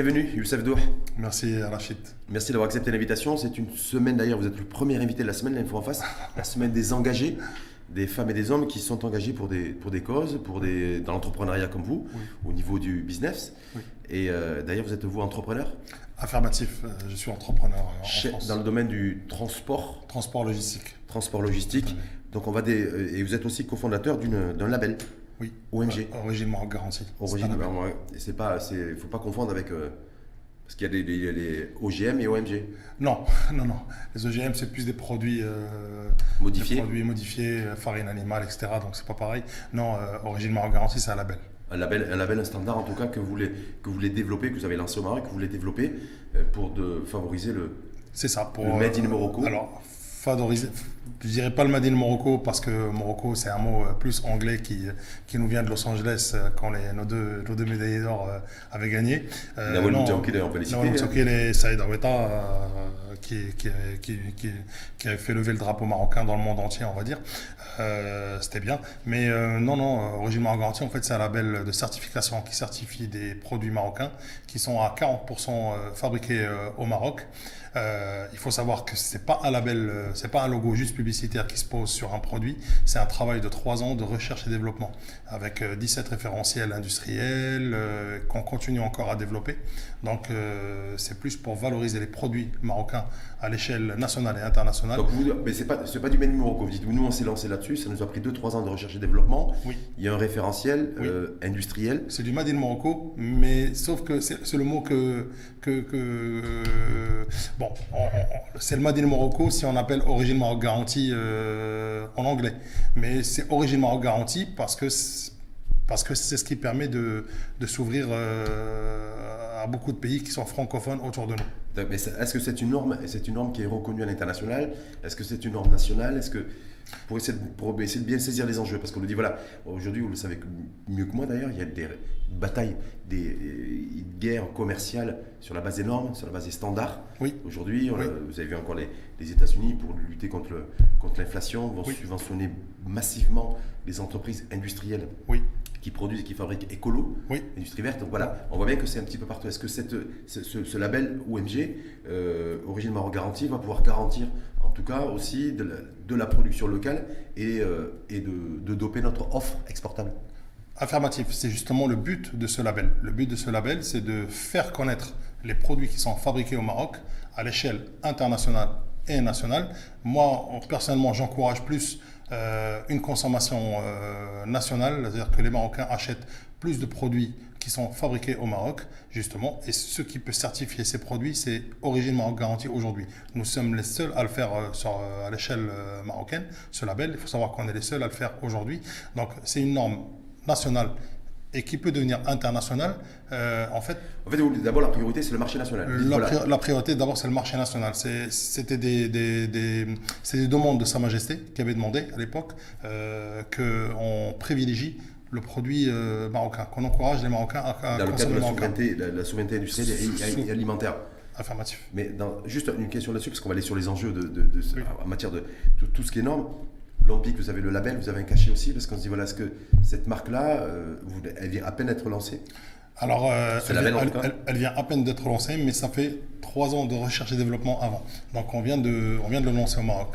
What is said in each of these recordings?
Bienvenue, Youssef Dour. Merci Rachid. Merci d'avoir accepté l'invitation. C'est une semaine d'ailleurs, vous êtes le premier invité de la semaine, l'info en face, la semaine des engagés, des femmes et des hommes qui sont engagés pour des, pour des causes, pour des, dans l'entrepreneuriat comme vous, au niveau du business. Et euh, d'ailleurs, vous êtes vous entrepreneur? Affirmatif, euh, je suis entrepreneur en France. Dans le domaine du transport? Transport logistique. Transport logistique. Donc on va des, euh, et vous êtes aussi cofondateur d'un label. Oui. OMG. Origine Maroc Garantie. Origine Maroc. C'est pas, il faut pas confondre avec. Euh, parce qu'il y a des, les OGM et OMG. Non, non, non. Les OGM, c'est plus des produits modifiés. Des produits modifiés, farine animale, etc. Donc c'est pas pareil. Non, Origine Maroc Garantie, c'est un label. Un label, un label, un standard en tout cas que vous voulez, que vous voulez développer, que vous avez lancé au Maroc, que vous voulez développer pour de, favoriser le. C'est ça. Pour, le Made in Morocco. Alors, favoriser, je dirais pas le Made in Morocco parce que Morocco c'est un mot euh, plus anglais qui, qui nous vient de Los Angeles euh, quand les, nos, deux, nos deux médaillés d'or euh, avaient gagné. Euh, non, on peut les et Saïd Aweta qui, qui, qui, qui, qui avait fait lever le drapeau marocain dans le monde entier, on va dire. Euh, c'était bien. Mais euh, non, non, Origine Maroc en fait, c'est un label de certification qui certifie des produits marocains qui sont à 40% fabriqués au Maroc. Euh, il faut savoir que c'est pas un label, euh, c'est pas un logo juste publicitaire qui se pose sur un produit. C'est un travail de trois ans de recherche et développement avec 17 euh, référentiels industriels qu'on continue encore à développer. Donc c'est plus pour valoriser les produits marocains à l'échelle nationale et internationale. mais c'est pas c'est pas du même numéro que vous dites. Nous on s'est lancé là-dessus. Ça nous a pris 2-3 ans de recherche et développement. Oui. Il y a un référentiel industriel. C'est du Made in Morocco, mais sauf que c'est le mot que que, que bon c'est le Made in Morocco si on appelle Origine Maroc Garantie euh, en anglais. Mais c'est Origine Maroc Garantie parce que parce que c'est ce qui permet de, de s'ouvrir euh, à beaucoup de pays qui sont francophones autour de nous. Est-ce que c'est une norme, c'est une norme qui est reconnue à l'international? Est-ce que c'est une norme nationale? Est-ce que pour essayer, de, pour essayer de bien saisir les enjeux. Parce qu'on nous dit, voilà, aujourd'hui, vous le savez mieux que moi d'ailleurs, il y a des batailles, des, guerres commerciales sur la base des normes, sur la base des standards. Oui. Aujourd'hui, vous avez vu encore les, États-Unis, pour lutter contre, contre l'inflation, vont subventionner massivement les entreprises industrielles. Oui qui produisent et qui fabriquent écolo, oui. industrie verte. Donc voilà, on voit bien que c'est un petit peu partout. Est-ce que cette, ce, label OMG, euh, Origine Maroc Garantie, va pouvoir garantir en tout cas aussi de la, production locale et, euh, et de, doper notre offre exportable? Affirmatif, c'est justement le but de ce label. Le but de ce label, c'est de faire connaître les produits qui sont fabriqués au Maroc à l'échelle internationale et nationale. Moi, personnellement, j'encourage plus euh, une consommation euh, nationale, c'est-à-dire que les Marocains achètent plus de produits qui sont fabriqués au Maroc, justement, et ce qui peut certifier ces produits, c'est Origine Maroc Garantie aujourd'hui. Nous sommes les seuls à le faire euh, à l'échelle marocaine, ce label. Il faut savoir qu'on est les seuls à le faire aujourd'hui. Donc, c'est une norme nationale et qui peut devenir international, euh, en fait... En fait, d'abord, la priorité, c'est le marché national. La, priorité, d'abord, c'est le marché national. C'était des, des, des, des, demandes de Sa Majesté qui avait demandé à l'époque euh, qu'on privilégie le produit euh, marocain, qu'on encourage les Marocains à, à Dans consommer le cadre de la souveraineté, industrielle et, alimentaire. Affirmatif. Mais dans, juste une question là-dessus, parce qu'on va aller sur les enjeux de, de, en matière de tout, tout ce qui est norme. L'Ampic, vous avez le label, vous avez un cachet aussi, parce qu'on se dit, voilà, est-ce que cette marque-là, euh, elle vient à peine d'être lancée? Alors, euh, elle, vient à peine d'être lancée, mais ça fait trois ans de recherche et développement avant. Donc, on vient de, on vient de le lancer au Maroc.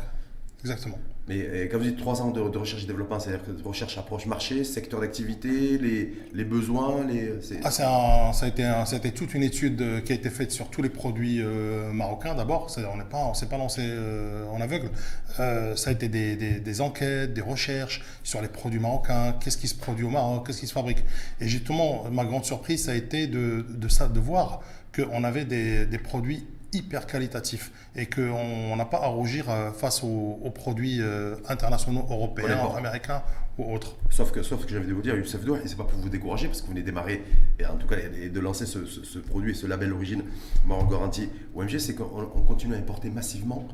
Exactement. Mais quand vous dites trois ans de, recherche et développement, c'est-à-dire recherche approche marché, secteur d'activité, les, besoins les, ah, un, ça, a été ça a été toute une étude euh, qui a été faite sur tous les produits euh, marocains d'abord. On n'est pas, on s'est pas lancé euh, en aveugle. ça a été des, enquêtes, des recherches sur les produits marocains, qu'est-ce qui se produit au Maroc, qu'est-ce qui se fabrique. Et justement, ma grande surprise, ça a été de, ça, de voir qu'on avait des produits hyper qualitatif et qu'on n'a pas à rougir euh, face aux, produits euh, internationaux européens, américains ou autres. Sauf que, sauf que j'avais de vous dire, Youssef Doua, et c'est pas pour vous décourager, parce que vous venez démarrer, et en tout cas, et de lancer ce, produit et ce label origine Maroc Garantie OMG, c'est qu'on continue à importer massivement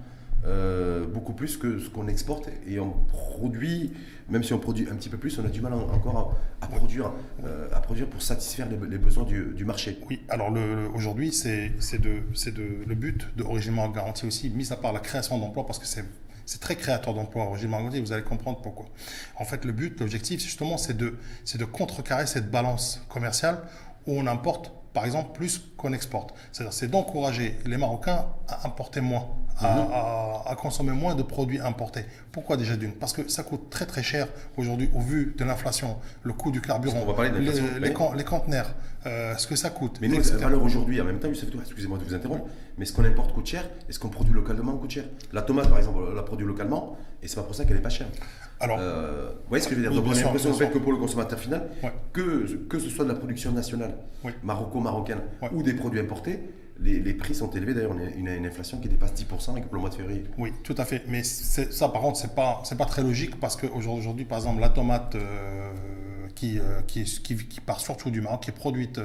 euh, beaucoup plus que ce qu'on exporte et on produit, même si on produit un petit peu plus, on a du mal encore à, produire, euh, à produire pour satisfaire les, besoins du, marché. Oui, alors aujourd'hui, c'est de, de, le but de Origine Garantie aussi, mis à part la création d'emplois, parce que c'est c'est très créateur d'emplois Origine Garantie, vous allez comprendre pourquoi. En fait, le but, l'objectif, justement, c'est de, de contrecarrer cette balance commerciale où on importe par exemple, plus qu'on exporte. C'est-à-dire, c'est d'encourager les Marocains à importer moins, à, Mhm. à- à consommer moins de produits importés. Pourquoi déjà d'une? Parce que ça coûte très très cher aujourd'hui au vu de l'inflation, le coût du carburant, va parler de les, les, oui. con- les conteneurs, euh, ce que ça coûte. Mais nous, valeur aujourd'hui, en même temps, excusez-moi de vous interrompre, mais ce qu'on importe coûte cher et ce qu'on produit localement coûte cher. La tomate, par exemple, on la produit localement et c'est pas pour ça qu'elle est pas chère. Alors, Euh, vous voyez ce que je veux dire Oui, Donc on a l'impression en fait que pour le consommateur final, Ouais. que, que ce soit de la production nationale, Oui. maroco-marocaine, Ouais. ou des produits importés, les, les prix sont élevés. D'ailleurs, on a une, une inflation qui dépasse 10% avec pour le mois de février. Oui, tout à fait. Mais c'est- ça, par contre, c'est pas, c'est pas très logique parce qu'aujourd'hui, par exemple, la tomate euh, qui, euh, qui, qui, qui part surtout du Maroc, qui est produite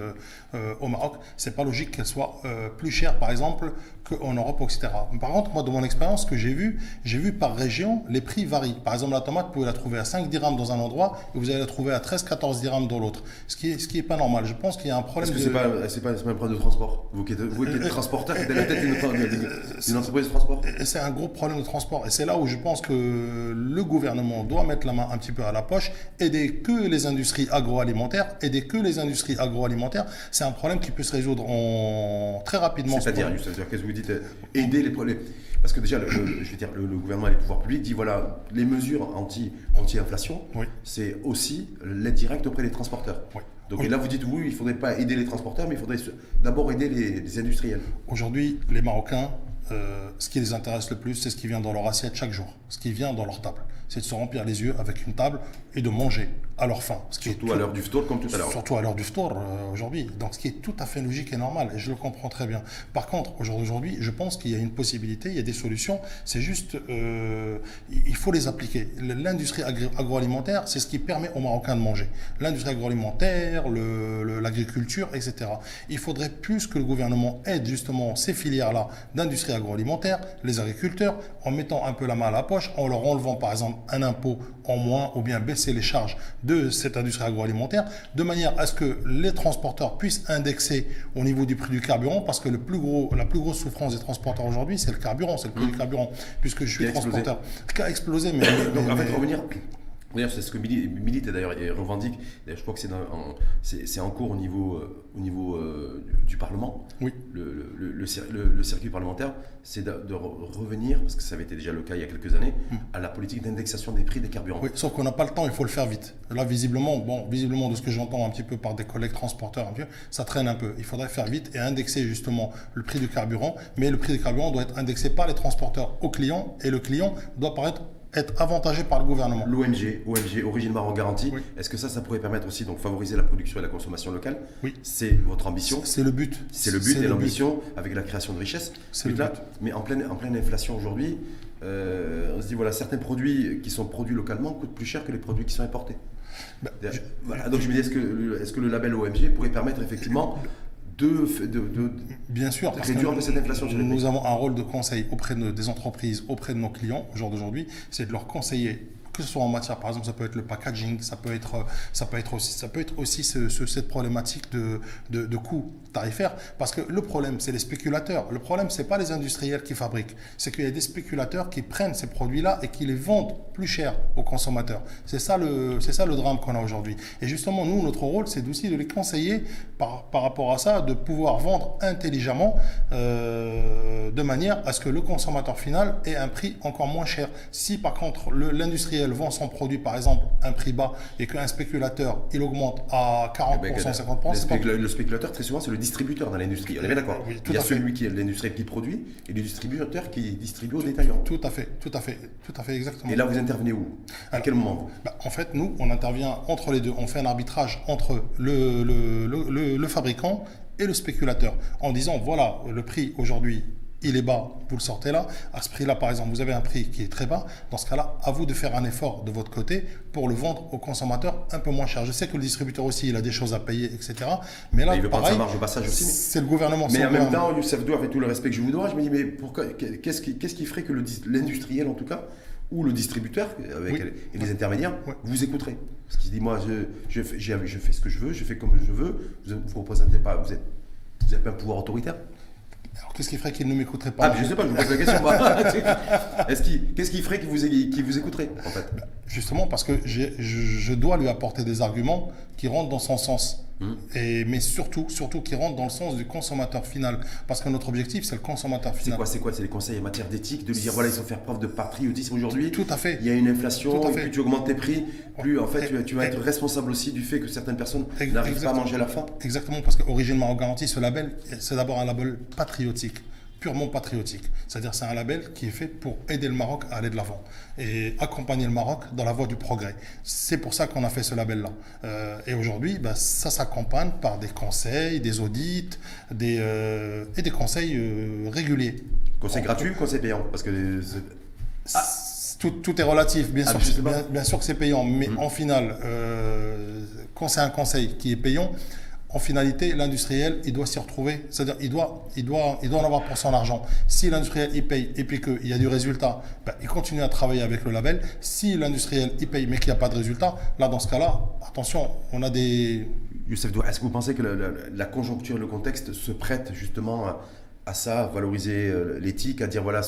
au Maroc, c'est pas logique qu'elle soit plus chère, par exemple, qu'en Europe, etc. Par contre, moi, de mon expérience, ce que j'ai vu, j'ai vu par région, les prix varient. Par exemple, la tomate, vous pouvez la trouver à 5 dirhams dans un endroit et vous allez la trouver à 13-14 dirhams dans l'autre. Ce qui est, ce qui est pas normal. Je pense qu'il y a un problème Est-ce que de... c'est pas, pas, pas un problème de transport? Vous qui êtes, vous qui êtes transporteur, qui êtes à la tête d'une entreprise de transport? c'est un gros problème de transport. Et c'est là où je pense que le gouvernement doit mettre la main un petit peu à la poche, aider que les industries agroalimentaires, aider que les industries agroalimentaires. C'est un problème qui peut se résoudre en... très rapidement. ce C'est-à-dire, problème. Dites euh, Aider les problèmes. Parce que déjà, le, le- je veux dire, le, le gouvernement et les pouvoirs publics disent voilà, les mesures anti, anti-inflation, Oui. c'est aussi l'aide directe auprès des transporteurs. Oui. Donc Oui. et là, vous dites oui, il ne faudrait pas aider les transporteurs, mais il faudrait d'abord aider les, les industriels. Aujourd'hui, les Marocains, euh, ce qui les intéresse le plus, c'est ce qui vient dans leur assiette chaque jour, ce qui vient dans leur table. C'est de se remplir les yeux avec une table et de manger à leur faim. Ce qui est Surtout tout- à l'heure du ftour, comme tout à l'heure. Surtout à l'heure du ftour euh, aujourd'hui. Donc ce qui est tout à fait logique et normal, et je le comprends très bien. Par contre, aujourd'hui, je pense qu'il y a une possibilité, il y a des solutions. C'est juste, euh, il faut les appliquer. L'industrie agroalimentaire, c'est ce qui permet aux Marocains de manger. L'industrie agroalimentaire, le- le- l'agriculture, etc. Il faudrait plus que le gouvernement aide justement ces filières-là d'industrie agroalimentaire, les agriculteurs, en mettant un peu la main à la poche, en leur enlevant par exemple un impôt en moins ou bien baisser les charges de cette industrie agroalimentaire, de manière à ce que les transporteurs puissent indexer au niveau du prix du carburant, parce que le plus gros, la plus grosse souffrance des transporteurs aujourd'hui, c'est le carburant, c'est le prix du carburant, puisque je suis explosé. transporteur. Qui a explosé, mais... Donc mais- en fait, revenir. D'ailleurs, c'est ce que Milite, Milite, d'ailleurs et revendique. D'ailleurs, je crois que c'est en, cours au niveau, euh, au niveau euh, du, Parlement. Oui. Le, le- le cir- le- le circuit parlementaire, c'est de, de re- revenir, parce que ça avait été déjà le cas il y a quelques années, à la politique d'indexation des prix des carburants. Hmm. Oui, sauf qu'on n'a pas le temps, il faut le faire vite. Là, visiblement, bon, visiblement, de ce que j'entends un petit peu par des collègues transporteurs, ça traîne un peu. Il faudrait faire vite et indexer justement le prix du carburant, mais le prix du carburant doit être indexé par les transporteurs au client et le client doit paraître être avantagé par le gouvernement. L'OMG, OMG, Origine Maroc Garantie, Oui. est-ce que ça, ça pourrait permettre aussi donc favoriser la production et la consommation locale? Oui. C'est votre ambition? C'est le but. C'est le but et l'ambition avec la création de richesses. C'est Mais le but. Mais en pleine, en pleine inflation aujourd'hui, euh, on se dit voilà, certains produits qui sont produits localement coûtent plus cher que les produits qui sont importés. Bah, Voilà, donc je me dis, est-ce que, le- est-ce que le label OMG pourrait permettre effectivement de, de, de- Bien sûr, parce réduire que peu cette inflation les nous avons un rôle de conseil auprès de- des entreprises, auprès de nos clients au jour d'aujourd'hui, c'est de leur conseiller que ce soit en matière, par exemple, ça peut être le packaging, ça peut être, ça peut être aussi, ça peut être aussi ce- ce- cette problématique de, de, de coûts tarifaires. Parce que le problème, c'est les spéculateurs. Le problème, c'est pas les industriels qui fabriquent. C'est qu'il y a des spéculateurs qui prennent ces produits-là et qui les vendent plus cher aux consommateurs. C'est ça le, c'est ça le drame qu'on a aujourd'hui. Et justement, nous, notre rôle, c'est aussi de les conseiller par, par rapport à ça, de pouvoir vendre intelligemment, euh, de manière à ce que le consommateur final ait un prix encore moins cher. Si par contre le- l'industriel vend son produit, par exemple, un prix bas, et qu'un spéculateur, il augmente à 40%, Eh ben, 50%, le, c'est pas- spécula- le spéculateur, très souvent, c'est le distributeur dans l'industrie. On est bien d'accord Oui, Il y a fait. celui qui est l'industrie qui produit et le distributeur qui distribue aux détaillants. Tout à fait, tout à fait, tout à fait, exactement. Et là, vous intervenez où? À Alors, quel moment Bah, en fait, nous, on intervient entre les deux. On fait un arbitrage entre le, le- le fabricant et le spéculateur en disant voilà, le prix aujourd'hui, il est bas, vous le sortez là. À ce prix-là, par exemple, vous avez un prix qui est très bas. Dans ce cas-là, à vous de faire un effort de votre côté pour le vendre au consommateur un peu moins cher. Je sais que le distributeur aussi, il a des choses à payer, etc. Mais là, Il veut prendre pareil, sa marge au passage aussi. c'est le gouvernement. Mais en même temps, Youssef Dou, avec tout le respect que je vous dois, je me dis, mais pourquoi Qu'est-ce qui, ferait que l'industriel, en tout cas, ou le distributeur, avec Oui. et les intermédiaires, vous écouterez Parce qu'il dit, moi, je, je, fais, j'ai- je fais ce que je veux, je fais comme je veux, vous ne vous représentez pas, vous êtes, vous n'avez pas un pouvoir autoritaire Alors, qu'est-ce qui ferait qu'il ne m'écouterait pas Ah, mais je sais pas, je vous pose la question. Qu'est-ce qui ferait qu'il vous, écouterait, en fait? Justement parce que je dois lui apporter des arguments qui rentrent dans son sens. Et, mais surtout, surtout qui rentre dans le sens du consommateur final. Parce que notre objectif, c'est le consommateur final. C'est quoi C'est quoi C'est les conseils en matière d'éthique De lui dire, voilà, il faut faire preuve de patriotisme aujourd'hui. Tout à fait. Il y a une inflation, et plus tu augmentes tes prix, plus en fait, tu, vas être responsable aussi du fait que certaines personnes n'arrivent pas à manger à la faim. Exactement, parce qu'Origine Maroc Garantie, ce label, c'est d'abord un label patriotique purement patriotique. C'est-à-dire c'est un label qui est fait pour aider le Maroc à aller de l'avant et accompagner le Maroc dans la voie du progrès. C'est pour ça qu'on a fait ce label-là. Euh, et aujourd'hui, bah, ça s'accompagne par des conseils, des audits des, euh, et des conseils euh, réguliers. Conseils gratuits ou conseils payants? Parce que ah. tout, est relatif, bien, ah, sûr, bien, sûr que c'est payant, mais mmh. en finale, quand c'est un conseil qui est payant, en finalité, l'industriel, il doit s'y retrouver. C'est-à-dire, il doit, il, doit, il doit en avoir pour son argent. Si l'industriel, il paye et puis qu'il y a du résultat, ben, il continue à travailler avec le label. Si l'industriel, il paye mais qu'il n'y a pas de résultat, là, dans ce cas-là, attention, on a des... Youssef est-ce que vous pensez que la, conjoncture, le contexte se prête justement à, ça, valoriser euh, l'éthique, à dire, voilà,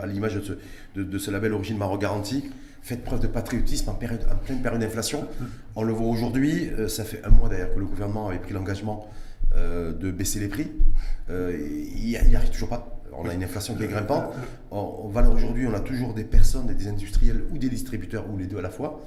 à l'image de ce, de, ce label Origine Maroc Garantie? Faites preuve de patriotisme en, période, en pleine période d'inflation. On le voit aujourd'hui, euh, ça fait un mois d'ailleurs que le gouvernement avait pris l'engagement euh, de baisser les prix. Euh, il n'y arrive toujours pas. On a une inflation qui est grimpante. On, on aujourd'hui, on a toujours des personnes, des industriels ou des distributeurs, ou les deux à la fois,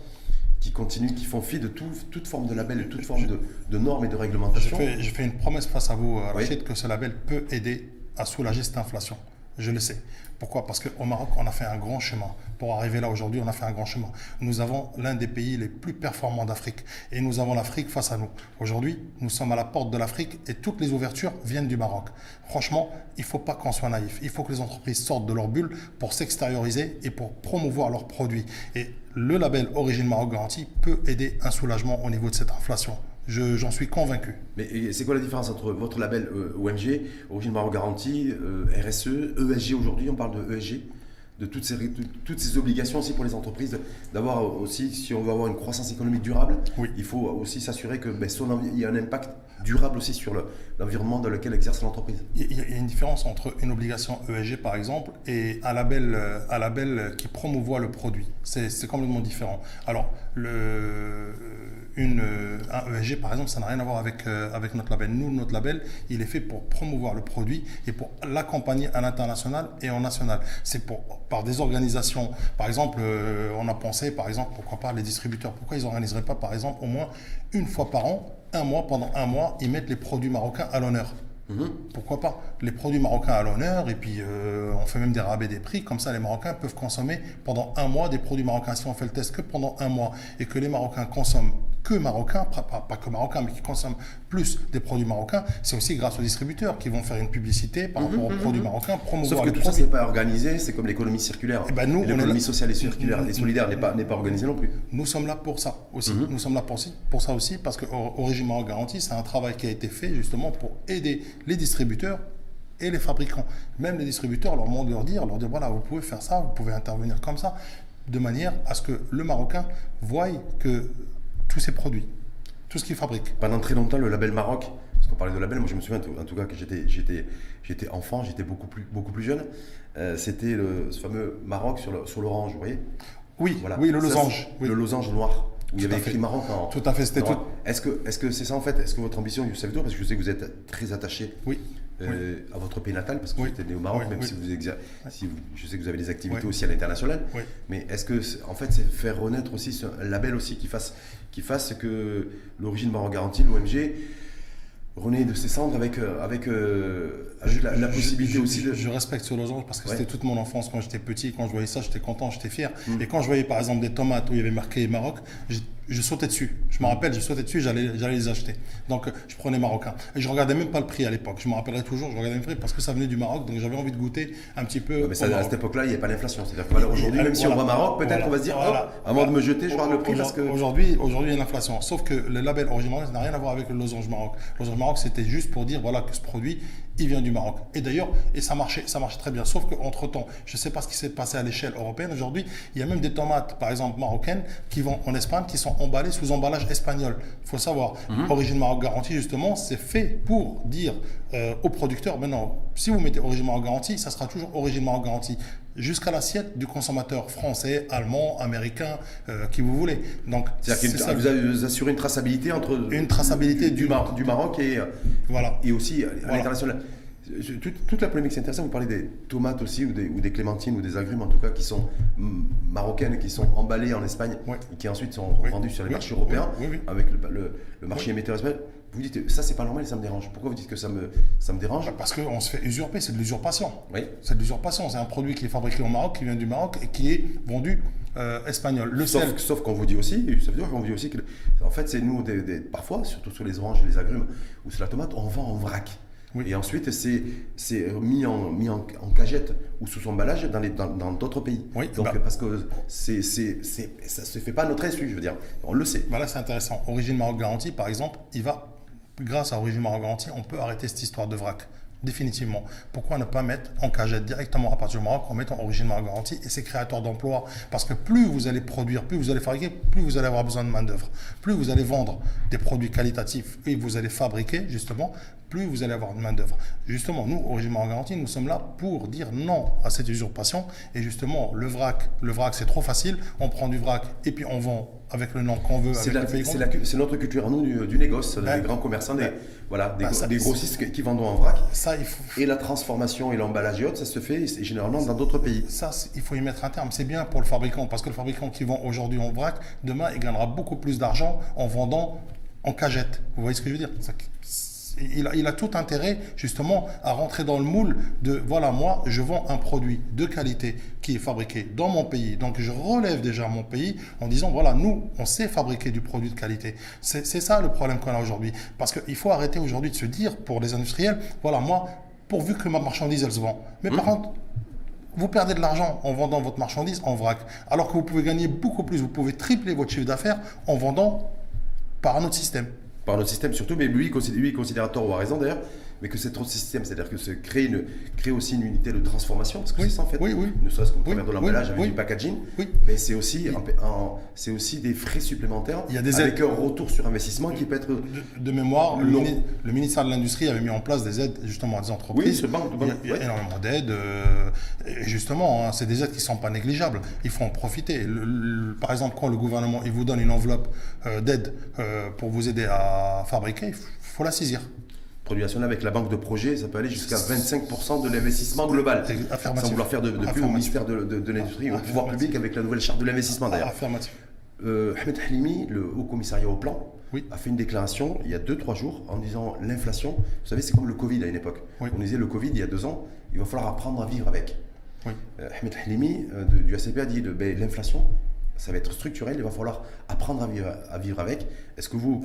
qui continuent, qui font fi de toute forme de label, de toute forme de, normes et de réglementation. Je fais, une promesse face à vous, Rachid, que ce label peut aider à soulager cette inflation. Je le sais. Pourquoi? Parce qu'au Maroc, on a fait un grand chemin. Pour arriver là aujourd'hui, on a fait un grand chemin. Nous avons l'un des pays les plus performants d'Afrique. Et nous avons l'Afrique face à nous. Aujourd'hui, nous sommes à la porte de l'Afrique et toutes les ouvertures viennent du Maroc. Franchement, il ne faut pas qu'on soit naïf. Il faut que les entreprises sortent de leur bulle pour s'extérioriser et pour promouvoir leurs produits. Et le label Origine Maroc Garantie peut aider un soulagement au niveau de cette inflation. J'en suis convaincu. Mais c'est quoi la différence entre votre label euh, OMG, Origine Maroc Garantie, euh, RSE, ESG aujourd'hui, on parle de ESG de toutes ces, toutes ces obligations aussi pour les entreprises, d'avoir aussi, si on veut avoir une croissance économique durable, il faut aussi s'assurer que ben, il y a un impact durable aussi sur l'environnement dans lequel exerce l'entreprise. Il y a une différence entre une obligation ESG par exemple et un label, euh, un label qui promouvoit le produit. C'est complètement différent. Alors, le une, euh, un ESG, par exemple, ça n'a rien à voir avec, euh, avec notre label. Nous, notre label, il est fait pour promouvoir le produit et pour l'accompagner à l'international et en national. C'est par des organisations. Par exemple, euh, on a pensé, par exemple, pourquoi pas les distributeurs, pourquoi ils n'organiseraient pas, par exemple, au moins une fois par an, un mois, pendant un mois, ils mettent les produits marocains à l'honneur. Mhm. Pourquoi pas Les produits marocains à l'honneur, et puis on fait même des rabais des prix, comme ça les Marocains peuvent consommer pendant un mois des produits marocains. Si on fait le test que pendant un mois et que les Marocains consomment que marocains, pas, que marocains, mais qui consomment plus des produits marocains, c'est aussi grâce aux distributeurs qui vont faire une publicité par rapport aux mhm, produits mhm. marocains, promouvoir Sauf que tout ça, c'est pas organisé, c'est comme l'économie circulaire. Et eh ben nous, l'économie sociale et circulaire et solidaire n'est pas, pas organisée non plus. Nous sommes là pour ça aussi. Mhm. Nous sommes là pour, pour ça aussi, parce que Origine Maroc Garantie, c'est un travail qui a été fait justement pour aider les distributeurs et les fabricants. Même les distributeurs leur demandent leur dire, leur dire voilà, vous pouvez faire ça, vous pouvez intervenir comme ça, de manière à ce que le Marocain voie que tous ses produits, tout ce qu'il fabrique. Pendant très longtemps, le label Maroc, parce qu'on parlait de label, moi je me souviens en tout cas que j'étais, j'étais, j'étais enfant, j'étais beaucoup plus, beaucoup plus jeune. Euh, c'était ce fameux Maroc sur, le, sur l'orange, vous voyez? Oui, voilà. oui, le losange. Le losange noir. Où il y avait écrit Maroc en. Tout à fait, c'était tout. Est-ce que, est-ce que c'est ça en fait? Est-ce que votre ambition, Youssef Dour, parce que je sais que vous êtes très attaché oui. Euh, à votre pays natal, parce que vous êtes né au Maroc, même si, vous, si je sais que vous avez des activités aussi à l'international. Mais est-ce que, en fait, c'est faire renaître aussi un label aussi qui fasse fasse que l'origine Maroc Garantie, l'OMG, renaît de ses cendres avec, euh, avec, euh, la, possibilité aussi de... Je respecte ce losange parce que c'était toute mon enfance quand j'étais petit. Quand je voyais ça, j'étais content, j'étais fier. Mm. Et quand je voyais par exemple des tomates où il y avait marqué Maroc, je sautais dessus. Je me rappelle, je sautais dessus, j'allais, j'allais les acheter. Donc, je prenais marocain. Et je regardais même pas le prix à l'époque. Je me rappellerai toujours, je regardais le prix parce que ça venait du Maroc, donc j'avais envie de goûter un petit peu. mais ça, à cette époque-là, il n'y a pas d'inflation. C'est-à-dire qu'aujourd'hui, même si on voit Maroc, peut-être qu'on va se dire, oh, avant de me jeter, je regarde le prix parce que. Aujourd'hui, aujourd'hui, il y a une inflation. Sauf que le label original n'a rien à voir avec le losange Maroc. Le losange Maroc, c'était juste pour dire, voilà, que ce produit, il vient du Maroc. Et d'ailleurs, et ça marchait, ça marchait très bien. Sauf qu'entre temps, je ne sais pas ce qui s'est passé à l'échelle européenne. Aujourd'hui, il y a même des tomates, par exemple marocaines, qui vont en Espagne, qui sont emballées sous emballage espagnol. Il faut savoir, mhm. origine Maroc garantie, justement, c'est fait pour dire euh, aux producteurs, maintenant, Si vous mettez origine Maroc garantie, ça sera toujours origine Maroc garantie jusqu'à l'assiette du consommateur français, allemand, américain, euh, qui vous voulez. Donc, que vous, assurez une traçabilité entre une traçabilité du, du, Maroc et voilà et aussi à l'international. Toute, la polémique, c'est intéressant. Vous parlez des tomates aussi, ou des, ou des, clémentines, ou des agrumes en tout cas, qui sont marocaines, qui sont emballées en Espagne, et qui ensuite sont vendues sur les marchés européens, avec le, marché émetteur espagnol. Vous dites, ça c'est pas normal et ça me dérange. Pourquoi vous dites que ça me, ça me dérange? Parce qu'on se fait usurper, c'est de l'usurpation. C'est de l'usurpation. C'est un produit qui est fabriqué au Maroc, qui vient du Maroc et qui est vendu euh, espagnol. Le sauf, sauf qu'on vous dit aussi, ça veut dire qu'on vous dit aussi que, en fait, c'est nous, des, parfois, surtout sur les oranges et les agrumes ou sur la tomate, on vend en vrac. Et ensuite, c'est mis, en, mis en, cagette ou sous emballage dans d'autres dans, pays. Oui, Donc, bah. parce que c'est ça ne se fait pas à notre insu, je veux dire. On le sait. Voilà, c'est intéressant. Origine Maroc Garantie, par exemple, il va, grâce à Origine Maroc Garantie, on peut arrêter cette histoire de vrac définitivement. Pourquoi ne pas mettre en cagette directement à partir du Maroc en mettant origine Maroc garantie et c'est créateur d'emplois Parce que plus vous allez produire, plus vous allez fabriquer, plus vous allez avoir besoin de main-d'œuvre. Plus vous allez vendre des produits qualitatifs et vous allez fabriquer, justement, plus vous allez avoir de main-d'œuvre. Justement, nous, Origine Maroc Garantie, nous sommes là pour dire non à cette usurpation. Et justement, le vrac, le vrac, c'est trop facile. On prend du vrac et puis on vend avec le nom qu'on veut. C'est notre culture à nous du, négoce, des grands commerçants, des, voilà, des, ben, grossistes qui vendent en vrac. Ça, il faut... Et la transformation et l'emballage et autres, ça se fait généralement dans d'autres pays. Ça, il faut y mettre un terme. C'est bien pour le fabricant, parce que le fabricant qui vend aujourd'hui en vrac, demain, il gagnera beaucoup plus d'argent en vendant en cagette. Vous voyez ce que je veux dire? Il a, tout intérêt justement à rentrer dans le moule de voilà moi je vends un produit de qualité qui est fabriqué dans mon pays. Donc je relève déjà mon pays en disant voilà nous on sait fabriquer du produit de qualité. C'est ça le problème qu'on a aujourd'hui. Parce qu'il faut arrêter aujourd'hui de se dire pour les industriels voilà moi pourvu que ma marchandise elle se vend. Mais par mmh. contre vous perdez de l'argent en vendant votre marchandise en vrac, alors que vous pouvez gagner beaucoup plus, vous pouvez tripler votre chiffre d'affaires en vendant par un autre système par notre système surtout, mais lui, il considère ou à raison d'ailleurs, mais que c'est trop système, c'est-à-dire que c'est créer, une, créer aussi une unité de transformation, parce que c'est ça en fait, oui, oui. ne serait-ce travers de l'emballage avec du packaging, mais c'est aussi, c'est aussi des frais supplémentaires Il y a des avec un retour sur investissement qui peut être... De, mémoire, le, ministère de l'Industrie avait mis en place des aides justement à des entreprises. Oui, il, y a, énormément d'aides, euh, et justement, hein, c'est des aides qui ne sont pas négligeables, il faut en profiter. par exemple, quand le gouvernement il vous donne une enveloppe euh, d'aide euh, pour vous aider à fabriquer, il faut la saisir produit national avec la banque de projet, ça peut aller jusqu'à 25% de l'investissement global. Sans vouloir faire de, de au ministère de, de, l'Industrie, au pouvoir public avec la nouvelle charte de l'investissement d'ailleurs. Euh, Ahmed Halimi, le haut commissariat au plan, a fait une déclaration il y a 2-3 jours en disant l'inflation, vous savez, c'est comme le Covid à une époque. On disait le Covid il y a deux ans, il va falloir apprendre à vivre avec. Euh, Ahmed Halimi euh, du ACP a dit ben, l'inflation, ça va être structurel, il va falloir apprendre à vivre, à vivre avec. Est-ce que vous,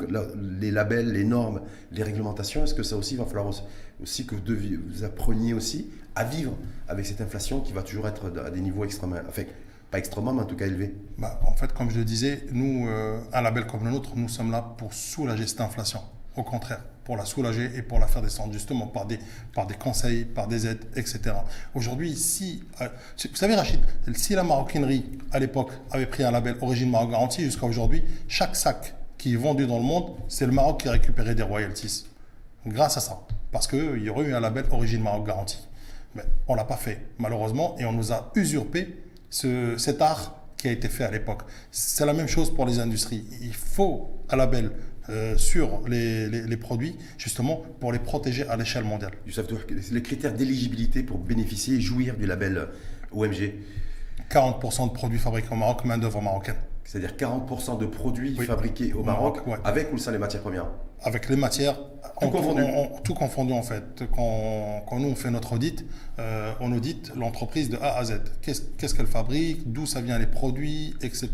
les labels, les normes, les réglementations, est-ce que ça aussi, il va falloir aussi, que vous, appreniez aussi à vivre avec cette inflation qui va toujours être à des niveaux extrêmement, enfin, pas extrêmement, mais en tout cas élevés? Bah, En fait, comme je le disais, nous, euh, un label comme le nôtre, nous sommes là pour soulager cette inflation. Au contraire, pour la soulager et pour la faire descendre justement par des, par des conseils, par des aides, etc. Aujourd'hui, si, euh, vous savez Rachid, si la maroquinerie à l'époque avait pris un label Origine Maroc Garantie jusqu'à aujourd'hui, chaque sac qui est vendu dans le monde, c'est le Maroc qui a récupéré des royalties. Grâce à ça. Parce qu'il y aurait eu un label Origine Maroc Garantie. Mais on ne l'a pas fait, malheureusement, et on nous a usurpé ce, cet art qui a été fait à l'époque. C'est la même chose pour les industries. Il faut un label euh, sur les, les, produits, justement pour les protéger à l'échelle mondiale. Les critères d'éligibilité pour bénéficier et jouir du label OMG 40% de produits fabriqués au Maroc, main-d'œuvre marocaine. C'est-à-dire 40% de produits fabriqués au Maroc, avec ou sans les matières premières? Avec les matières, tout, confondu. tout confondu en fait. Quand, quand, nous on fait notre audit, euh, on audite l'entreprise de A à Z. Qu'est-ce qu'elle fabrique, d'où ça vient les produits, etc.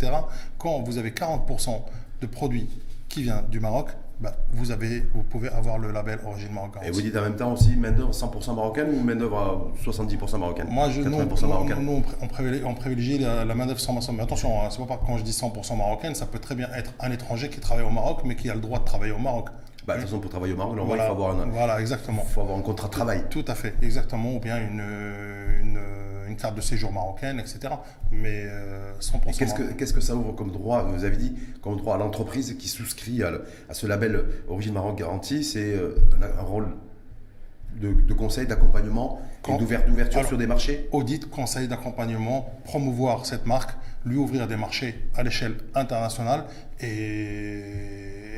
Quand vous avez 40% de produits qui vient du Maroc, bah, vous, avez, vous pouvez avoir le label origine marocaine. Et vous dites en même temps aussi main-d'œuvre 100% marocaine ou main-d'œuvre 70% marocaine? Moi, je, 80% marocaine. Nous, on privilégie, la, main-d'œuvre 100% Mais attention, hein, c'est pas quand je dis 100% marocaine, ça peut très bien être un étranger qui travaille au Maroc, mais qui a le droit de travailler au Maroc. Bah, de toute façon, pour travailler au Maroc, il faut avoir un, voilà, exactement. faut avoir un contrat de travail. Tout, à fait, exactement. Ou bien une carte de séjour marocaine, etc. Mais 100%. Euh, qu'est-ce que, qu'est-ce que ça ouvre comme droit? Vous avez dit comme droit à l'entreprise qui souscrit à, ce label Origine Maroc Garantie, c'est euh, un, rôle de, de conseils, d'accompagnement et d'ouverture sur des marchés? Audit, conseil d'accompagnement, promouvoir cette marque, lui ouvrir des marchés à l'échelle internationale et,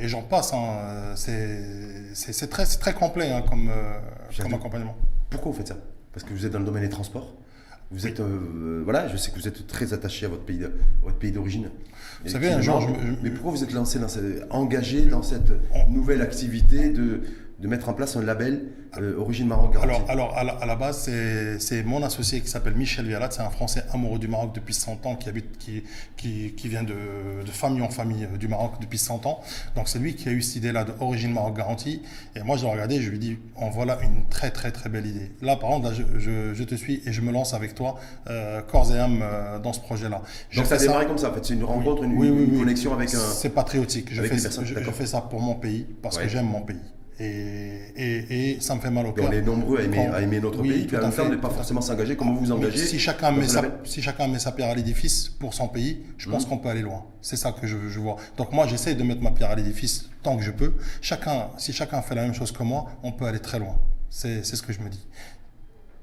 et j'en passe. hein. C'est très, complet hein, comme, euh, comme accompagnement. Pourquoi vous faites ça? Parce que vous êtes dans le domaine des transports? Vous êtes, euh, voilà, je sais que vous êtes très attaché à votre pays, de- à votre pays d'origine. Vous savez, un jour, je je- mais pourquoi vous êtes lancé dans cette- engagé dans cette nouvelle activité de, de mettre en place un label euh, origine Maroc garantie Alors, alors à, la, à la base, c'est- mon associé qui s'appelle Michel Vialat. C'est un Français amoureux du Maroc depuis 100 ans, qui, habite, qui, qui, qui vient de, de famille en famille euh, du Maroc depuis 100 ans. Donc, c'est lui qui a eu cette idée-là de Origine Maroc Garantie. Et moi, je l'ai regardé, je lui ai dit, en voilà une très, très, très belle idée. Là, par exemple, là, je, je, je te suis et je me lance avec toi, euh, corps et âme, euh, dans ce projet-là. Je Donc ça a démarré comme ça, en fait, c'est une rencontre, une, Oui, oui, une oui. connexion avec un... C'est patriotique. Je fais, je, je ça pour mon pays, parce Ouais. que j'aime mon pays. Et, et, et ça me fait mal au cœur. on est nombreux à aimer, à notre Oui, pays, puis à temps, fait, n'est pas à forcément s'engager. Comment vous vous engagez si chacun, met sa, label si chacun met sa pierre à l'édifice pour son pays, je pense Mhm. qu'on peut aller loin. C'est ça que je, je vois. Donc moi, j'essaie de mettre ma pierre à l'édifice tant que je peux. Chacun, si chacun fait la même chose que moi, on peut aller très loin. C'est ce que je me dis.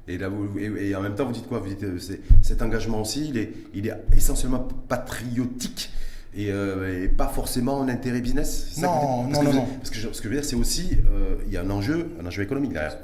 Et, là, vous, et, et en même temps, vous dites quoi? Vous dites euh, cet engagement aussi, il est, il est essentiellement patriotique et, euh, et pas forcément un intérêt business ça Non, non, que non, non. Parce que je- ce que je veux dire, c'est aussi, euh, il y a un enjeu, un enjeu économique derrière.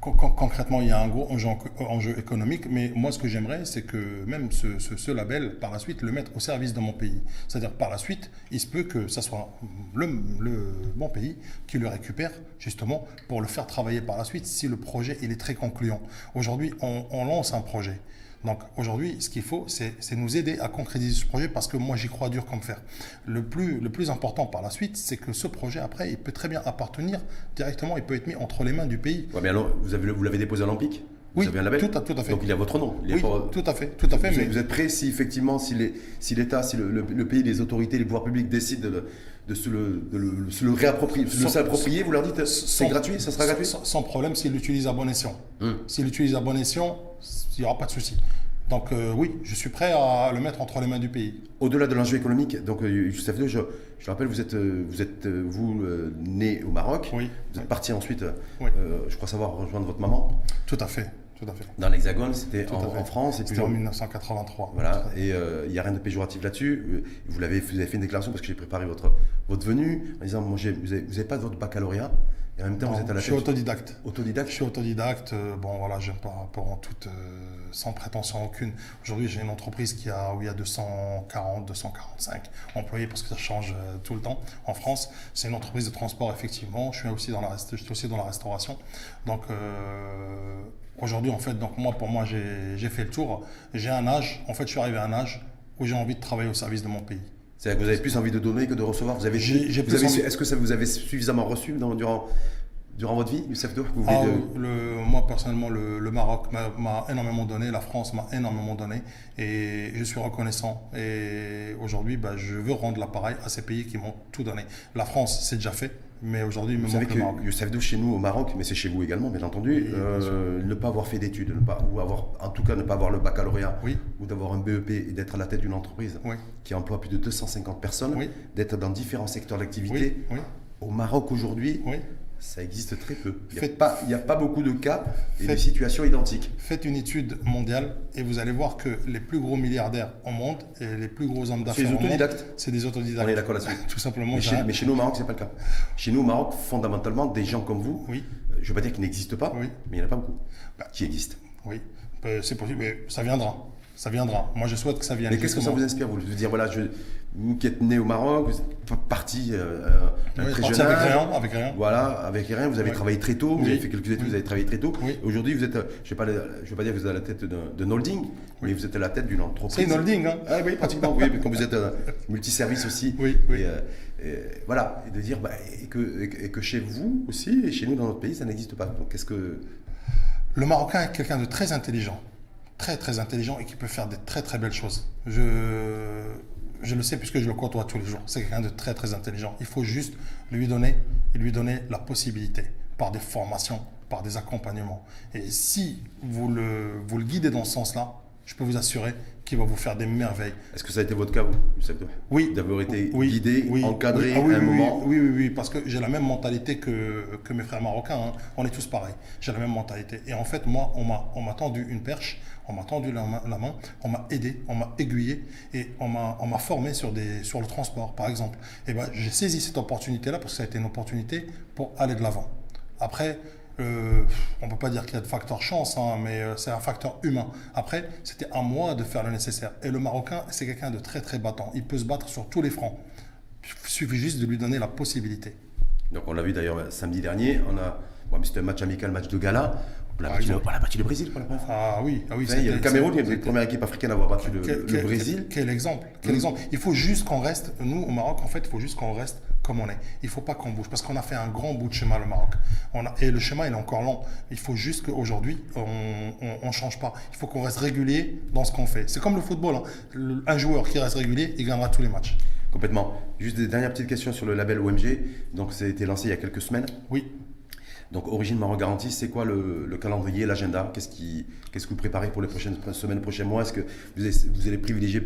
Con- con- Concrètement, il y a un gros enjeu, enjeu économique, mais moi, ce que j'aimerais, c'est que même ce, ce- ce label, par la suite, le mettre au service de mon pays. C'est-à-dire, par la suite, il se peut que ça soit le, le- mon pays qui le récupère, justement, pour le faire travailler par la suite, si le projet, il est très concluant. Aujourd'hui, on, on lance un projet. Donc aujourd'hui, ce qu'il faut, c'est nous aider à concrétiser ce projet parce que moi, j'y crois dur comme fer. Le plus, le plus important par la suite, c'est que ce projet, après, il peut très bien appartenir directement, il peut être mis entre les mains du pays. Vous l'avez déposé à l'Olympique Vous Oui, avez un label tout à- tout à fait. Donc il y a votre nom. Oui, tout à fait, tout à fait. Vous, Mais êtes- vous êtes prêt si effectivement, si l'État, si le, le- le pays, les autorités, les pouvoirs publics décident de, se, le, de le- se le réapproprier, Sans- s'approprier, vous leur dites c'est gratuit, ça sera sans- gratuit sans, problème s'il l'utilise à bon escient. Hum. S'il l'utilise à bon escient, il n'y aura pas de souci. Donc euh, oui, je suis prêt à le mettre entre les mains du pays. Au-delà de l'enjeu économique, donc euh, Youssef II, je, je rappelle, vous êtes, euh, vous, êtes, vous euh, né au Maroc, Oui, vous êtes oui. parti ensuite, Oui. euh, je crois savoir, rejoindre votre maman tout à fait, tout à fait. dans l'Hexagone, c'était en, France, C'était en 1983. Voilà, et euh, il n'y a rien de péjoratif là-dessus. Euh, Vous, l'avez, vous avez fait une déclaration parce que j'ai préparé votre, votre venue en disant moi, j'ai- vous n'avez pas votre baccalauréat et en même temps vous êtes à la je suis autodidacte. autodidacte. Je suis autodidacte. euh, Bon, voilà, j'aime pas en toute, euh, sans prétention aucune. Aujourd'hui, j'ai une entreprise qui a, où il y a 240, 245 employés parce que ça change euh, tout le temps en France. C'est une entreprise de transport, effectivement. Je suis aussi dans la, je suis aussi dans la restauration. Donc, euh, aujourd'hui, en fait, donc moi, pour moi, j'ai fait le tour. J'ai un âge, en fait, je suis arrivé à un âge où j'ai envie de travailler au service de mon pays. C'est-à-dire que vous avez plus envie de donner que de recevoir. Vous avez, envie- Est-ce que ça vous avez suffisamment reçu dans- durant, durant votre vie, Youssef vous Ah, venez de- le, moi, personnellement, le, le Maroc m'a- m'a énormément donné, la France m'a énormément donné, et je suis reconnaissant. Et aujourd'hui, bah, je veux rendre l'appareil à ces pays qui m'ont tout donné. La France, c'est déjà fait, mais aujourd'hui, Vous savez que. Youssef chez nous au Maroc, mais c'est chez vous également, bien entendu, Oui, euh, ne pas avoir fait d'études, ne pas, ou avoir, en tout cas ne pas avoir le baccalauréat, Oui, ou d'avoir un BEP et d'être à la tête d'une entreprise oui, qui emploie plus de 250 personnes, d'être dans différents secteurs d'activité. Au Maroc aujourd'hui. Ça existe très peu. Il n'y a, Faites- pas- a beaucoup de cas et de Faites- situations identiques. Faites une étude mondiale et vous allez voir que les plus gros milliardaires au monde et les plus gros hommes C'est d'affaires des au monde, autodidactes. c'est des autodidactes. On est d'accord là-dessus. Tout simplement. Mais chez, un- mais chez nous au Maroc, c'est pas le cas. Chez nous au Maroc, fondamentalement, des gens comme vous, Oui, je ne veux pas dire qu'ils n'existent pas, Oui. mais il n'y en a pas beaucoup Bah, qui existent. oui, Euh, c'est possible, mais ça viendra. Ça viendra. Moi, je souhaite que ça vienne. Mais qu'est-ce que ça vous inspire, vous De dire, voilà, je, vous qui êtes né au Maroc, vous êtes pa- parti euh, Oui, très jeune avec rien, avec rien. Voilà, avec rien, vous avez Oui. travaillé très tôt, vous Oui. avez fait quelques études, vous avez travaillé très tôt. Aujourd'hui, vous êtes, euh, je ne vais, pas dire que vous êtes à la tête d'un holding, mais vous êtes à la tête d'une entreprise. C'est une holding, hein Ah oui, pratiquement, oui, mais quand vous êtes euh, multiservice aussi. Oui, oui. Et, euh, et voilà, et de dire, bah, que, et que- et que chez vous aussi, et chez nous dans notre pays, ça n'existe pas. Donc qu'est-ce que. Le Marocain est quelqu'un de très intelligent, très très intelligent et qui peut faire des très très belles choses. Je, je le sais puisque je le côtoie tous les jours. C'est quelqu'un de très très intelligent. Il faut juste lui donner, lui donner la possibilité par des formations, par des accompagnements. Et si vous le, vous le guidez dans ce sens-là, je peux vous assurer qu'il va vous faire des merveilles. Est-ce que ça a été votre cas, vous, Youssef Oui. D'avoir été Oui, guidé, oui, encadré oui, ah oui, à un oui, moment? Oui, oui, oui, parce que j'ai la même mentalité que, que mes frères marocains. hein. On est tous pareils. J'ai la même mentalité. Et en fait, moi, on m'a, tendu une perche, on m'a tendu la main, la main, on m'a aidé, on m'a aiguillé et on m'a, on m'a formé sur, des, sur le transport, par exemple. Et ben, j'ai saisi cette opportunité-là parce que ça a été une opportunité pour aller de l'avant. Après, euh, on ne peut pas dire qu'il y a de facteur chance, hein, mais euh, c'est un facteur humain. Après, c'était à moi de faire le nécessaire. Et le Marocain, c'est quelqu'un de très très battant. Il peut se battre sur tous les fronts. Il suffit juste de lui donner la possibilité. Donc on l'a vu d'ailleurs euh, samedi dernier, on a, bon, c'était un match amical, match de gala. On a, Par battu le, exemple. on a battu le Brésil pour la première. Ah oui, ah oui. Enfin, le Cameroun, c'est la première équipe africaine à avoir battu le, Quel, le quel- Brésil. quel- quel exemple Quel Mm. exemple Il faut juste qu'on reste, nous au Maroc, en fait, il faut juste qu'on reste comme on est. Il ne faut pas qu'on bouge parce qu'on a fait un grand bout de chemin, le Maroc. On a, et le chemin, il est encore long. Il faut juste qu'aujourd'hui, on ne change pas. Il faut qu'on reste régulier dans ce qu'on fait. C'est comme le football. hein. Le- un joueur qui reste régulier, il gagnera tous les matchs. Complètement. Juste des dernières petites questions sur le label OMG. Donc, ça a été lancé il y a quelques semaines. Oui. Donc, Origine Maroc Garantie, c'est quoi le, le calendrier, l'agenda? Qu'est-ce qui, qu'est-ce que vous préparez pour les prochaines semaines, prochains mois? Est-ce que vous allez, vous allez privilégier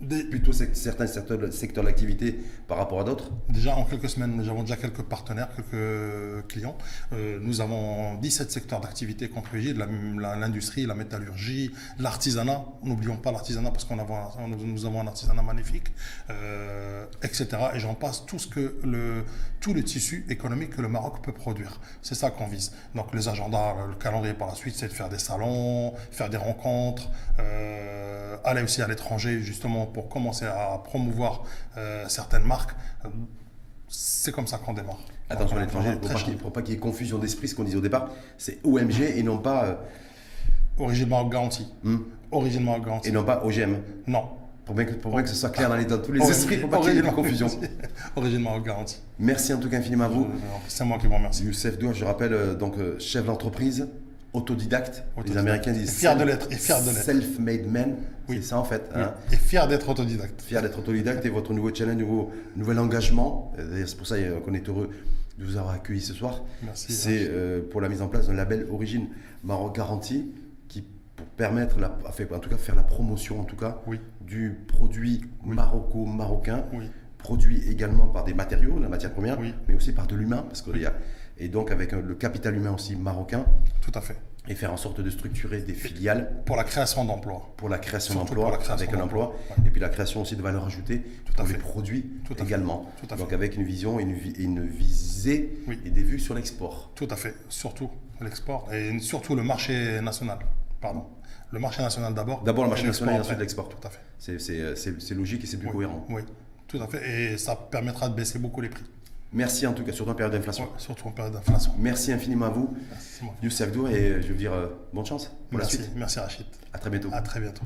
Plutôt certains secteurs, d'activité par rapport à d'autres Déjà, en quelques semaines, nous avons déjà quelques partenaires, quelques clients. Euh, nous avons 17 secteurs d'activité qu'on l'industrie, la, métallurgie, l'artisanat. N'oublions pas l'artisanat parce qu'on nous, avons un artisanat magnifique, euh, etc. Et j'en passe tout, ce que le, tout le tissu économique que le Maroc peut produire. C'est ça qu'on vise. Donc les agendas, le calendrier par la suite, c'est de faire des salons, faire des rencontres, euh, aller aussi à l'étranger justement pour commencer à promouvoir euh, certaines marques. C'est comme ça qu'on démarre. Attention à l'étranger, pour pas qu'il y ait confusion d'esprit, ce qu'on disait au départ, c'est OMG et non pas, euh, Origine Maroc garantie. hmm, Origine Maroc garantie. et non pas OGM. Non. Pour bien que, pour bien que ce soit clair dans, les, dans tous les esprits, pour pas qu'il y ait de confusion. Origine Maroc garantie. Merci en tout cas infiniment à vous. C'est moi qui vous remercie. Youssef Doua, je rappelle, euh, donc chef d'entreprise, autodidacte. Les. Américains disent fier de l'être, et fier de l'être. Self-made man. Oui. C'est ça en fait. Oui. hein. Et fier d'être autodidacte. Fier d'être autodidacte et votre nouveau challenge, nouveau, nouvel engagement. Euh, C'est pour ça euh, qu'on est heureux de vous avoir accueilli ce soir. Merci. C'est euh, pour la mise en place d'un label Origine Maroc Garantie qui pour permettre, la, en tout cas faire la promotion en tout cas Oui. du produit maroco-marocain, Oui. produit également par des matériaux, la matière première, Oui. mais aussi par de l'humain, parce qu'il y a et donc avec un- le capital humain aussi marocain, Tout à fait. et faire en sorte de structurer des filiales Pour la création d'emplois. pour la création d'emplois, avec un emploi, et puis la création aussi de valeur ajoutée Tout à pour les fait. produits Tout à fait. également. Tout à donc fait. avec une vision et une, une visée Oui. et des vues sur l'export. Tout à fait. Surtout l'export. Et surtout le marché national. Pardon. Le marché national d'abord. D'abord le marché national et ensuite l'export. Tout à fait. C'est- c'est logique et c'est plus Oui. cohérent. Oui. Tout à fait. Et ça permettra de baisser beaucoup les prix. Merci en tout cas, surtout en période d'inflation. Ouais, surtout en période d'inflation. Merci infiniment à vous, Merci, Youssef Abdou, et je veux dire euh, bonne chance pour Merci. la suite. Merci Rachid. À très bientôt. À très bientôt.